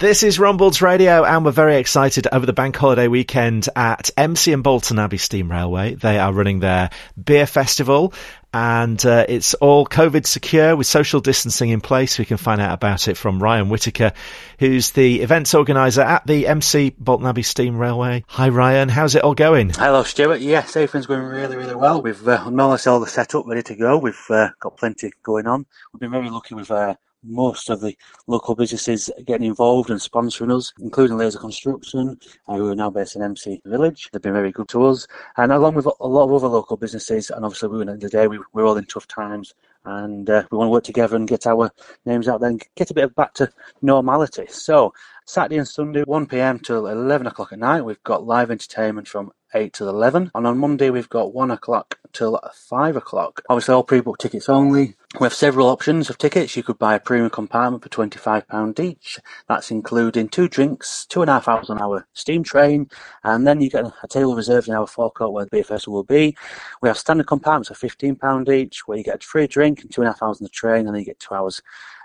This is Rombalds Radio, and we're very excited over the bank holiday weekend at Embsay and Bolton Abbey Steam Railway. They are running their beer festival, and uh, it's all COVID secure with social distancing in place. We can find out about it from Ryan Whitaker, who's the events organizer at the Embsay Bolton Abbey Steam Railway. Hi, Ryan. How's it all going? Hello, Stuart. Yes, everything's going really, really well. We've uh, less all the setup ready to go. We've uh, got plenty going on. We've been very lucky with uh, most of the local businesses getting involved and sponsoring us, including Laser Construction, uh, who are now based in Embsay Village. They've been very good to us, and along with a lot of other local businesses. And obviously, we, at the day, we, we're all in tough times, and uh, we want to work together and get our names out there and get a bit of back to normality. So, Saturday and Sunday, 1 pm till 11 o'clock at night, we've got live entertainment from 8 till 11. And on Monday, we've got 1 o'clock till 5 o'clock. Obviously, all pre book tickets only. We have several options of tickets. You could buy a premium compartment for £25 each. That's including two drinks, two and a half hours on our steam train, and then you get a table reserved in our forecourt where the beer festival will be. We have standard compartments of £15 each, where you get a free drink and two and a half hours on the train, and then you get two hours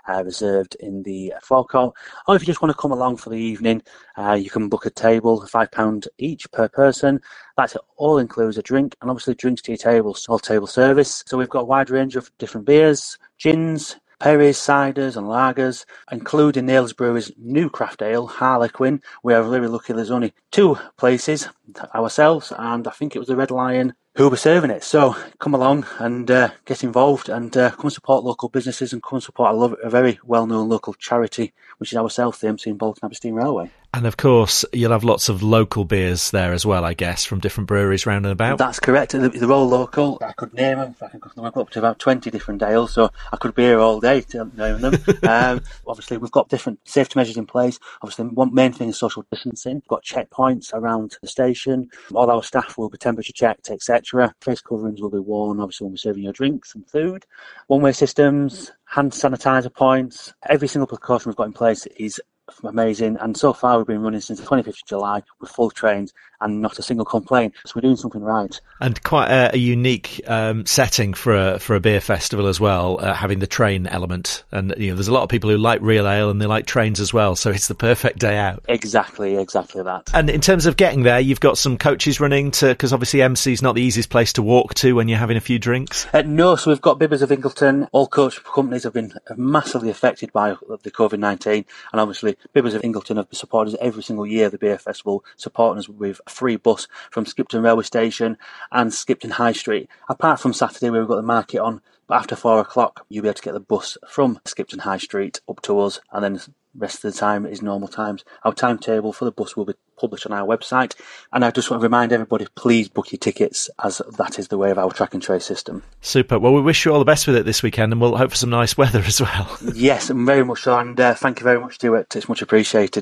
uh, reserved in the forecourt. Or if you just want to come along for the evening, uh, you can book a table, £5 each per person. That all includes a drink and obviously drinks to your table, all table service. So we've got a wide range of different beers, gins, Perry's, ciders and lagers, including Nails Brewery's new craft ale, Harlequin. We are very lucky there's only two places, ourselves and I think it was the Red Lion who were serving it. So come along and uh, get involved and uh, come support local businesses and come support a, lo- a very well-known local charity, which is ourselves, the Embsay and Bolton Steam Railway. And of course, you'll have lots of local beers there as well, I guess, from different breweries round and about. That's correct. They're all local. I could name them. I could go up to about 20 different ales, so I could be here all day to name them. um, obviously, we've got different safety measures in place. Obviously, one main thing is social distancing. We've got checkpoints around the station. All our staff will be temperature checked, etc. Face coverings will be worn, obviously, when we're serving your drinks and food. One-way systems, hand sanitizer points. Every single precaution we've got in place is amazing. And so far, we've been running since the 25th of July with full trains and not a single complaint. So we're doing something right. And quite a, a unique um, setting for a for a beer festival as well, uh, having the train element. And you know, there's a lot of people who like real ale and they like trains as well. So it's the perfect day out. Exactly, exactly that. And in terms of getting there, you've got some coaches running to because obviously Embsay is not the easiest place to walk to when you're having a few drinks. Uh, no, so we've got Bibbys of Ingleton. All coach companies have been massively affected by the COVID 19, and obviously Bibbys of Ingleton have supported us every single year. The beer festival supporting us with a free bus from Skipton Railway Station and Skipton High Street. Apart from Saturday, where we've got the market on, but after four o'clock, you'll be able to get the bus from Skipton High Street up to us, and then the rest of the time is normal times. Our timetable for the bus will be published on our website, and I just want to remind everybody: please book your tickets, as that is the way of our track and trace system. Super. Well, we wish you all the best with it this weekend, and we'll hope for some nice weather as well. yes, and very much so, and uh, thank you very much, Stuart. It's much appreciated.